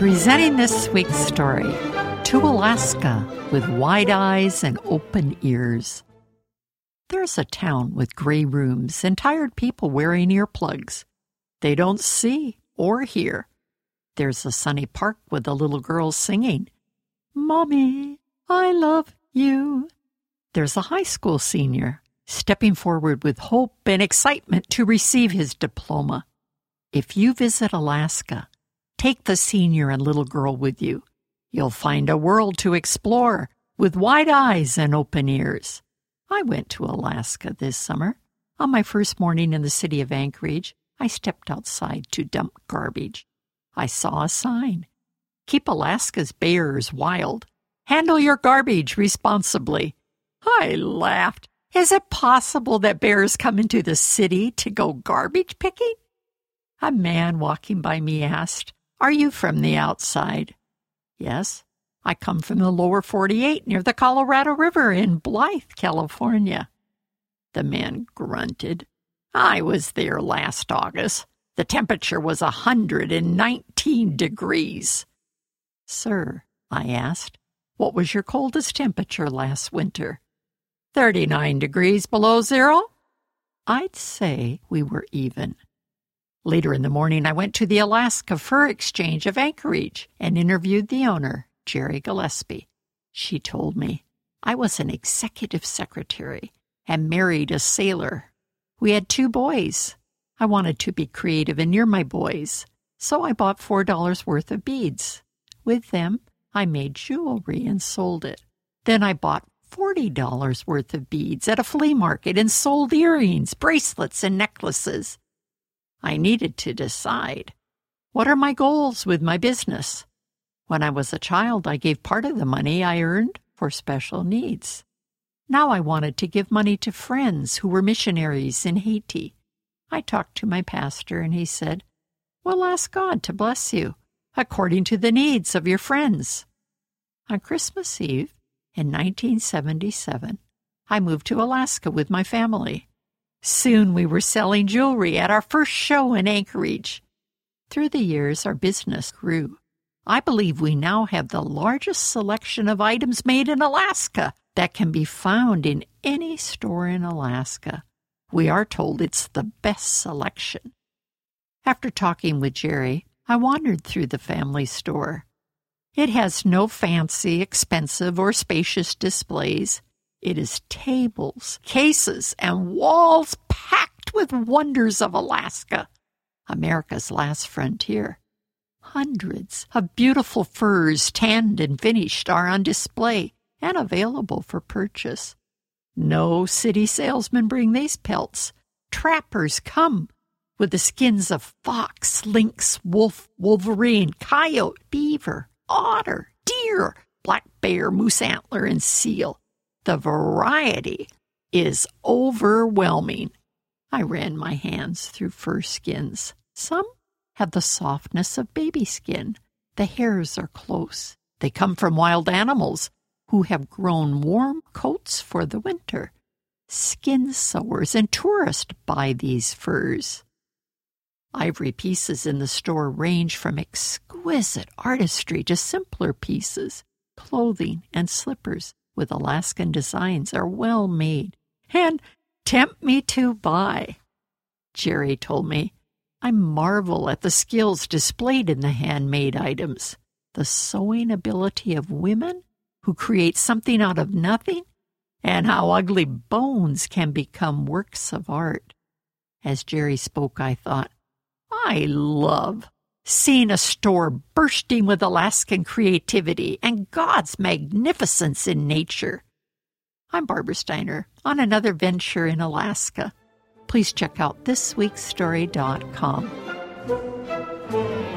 Presenting this week's story To Alaska with Wide Eyes and Open Ears. There's a town with gray rooms and tired people wearing earplugs. They don't see or hear. There's a sunny park with a little girl singing, Mommy, I love you. There's a high school senior stepping forward with hope and excitement to receive his diploma. If you visit Alaska, take the senior and little girl with you. You'll find a world to explore with wide eyes and open ears. I went to Alaska this summer. On my first morning in the city of Anchorage, I stepped outside to dump garbage. I saw a sign Keep Alaska's bears wild. Handle your garbage responsibly. I laughed. Is it possible that bears come into the city to go garbage picking? A man walking by me asked, Are you from the outside? Yes, I come from the lower 48 near the Colorado River in Blythe, California. The man grunted. I was there last August. The temperature was a 119 degrees. Sir, I asked, what was your coldest temperature last winter? 39 degrees below zero? I'd say we were even. Later in the morning, I went to the Alaska Fur Exchange of Anchorage and interviewed the owner, Jerry Gillespie. She told me I was an executive secretary and married a sailor. We had two boys. I wanted to be creative and near my boys, so I bought $4 worth of beads. With them, I made jewelry and sold it. Then I bought $40 worth of beads at a flea market and sold earrings, bracelets, and necklaces. I needed to decide what are my goals with my business? When I was a child, I gave part of the money I earned for special needs. Now I wanted to give money to friends who were missionaries in Haiti. I talked to my pastor, and he said, Well, ask God to bless you according to the needs of your friends. On Christmas Eve in 1977, I moved to Alaska with my family. Soon we were selling jewelry at our first show in Anchorage. Through the years, our business grew. I believe we now have the largest selection of items made in Alaska that can be found in any store in Alaska. We are told it's the best selection. After talking with Jerry, I wandered through the family store. It has no fancy, expensive, or spacious displays. It is tables, cases, and walls packed with wonders of Alaska, America's last frontier. Hundreds of beautiful furs, tanned and finished, are on display and available for purchase. No city salesmen bring these pelts. Trappers come with the skins of fox, lynx, wolf, wolverine, coyote, beaver, otter, deer, black bear, moose antler, and seal. The variety is overwhelming. I ran my hands through fur skins. Some have the softness of baby skin. The hairs are close. They come from wild animals who have grown warm coats for the winter. Skin sewers and tourists buy these furs. Ivory pieces in the store range from exquisite artistry to simpler pieces. Clothing and slippers with Alaskan designs are well made and tempt me to buy. Jerry told me I marvel at the skills displayed in the handmade items, the sewing ability of women who create something out of nothing, and how ugly bones can become works of art. As Jerry spoke, I thought, I love seeing a store bursting with Alaskan creativity and God's magnificence in nature. I'm Barbara Steiner on another venture in Alaska please check out thisweekstory.com.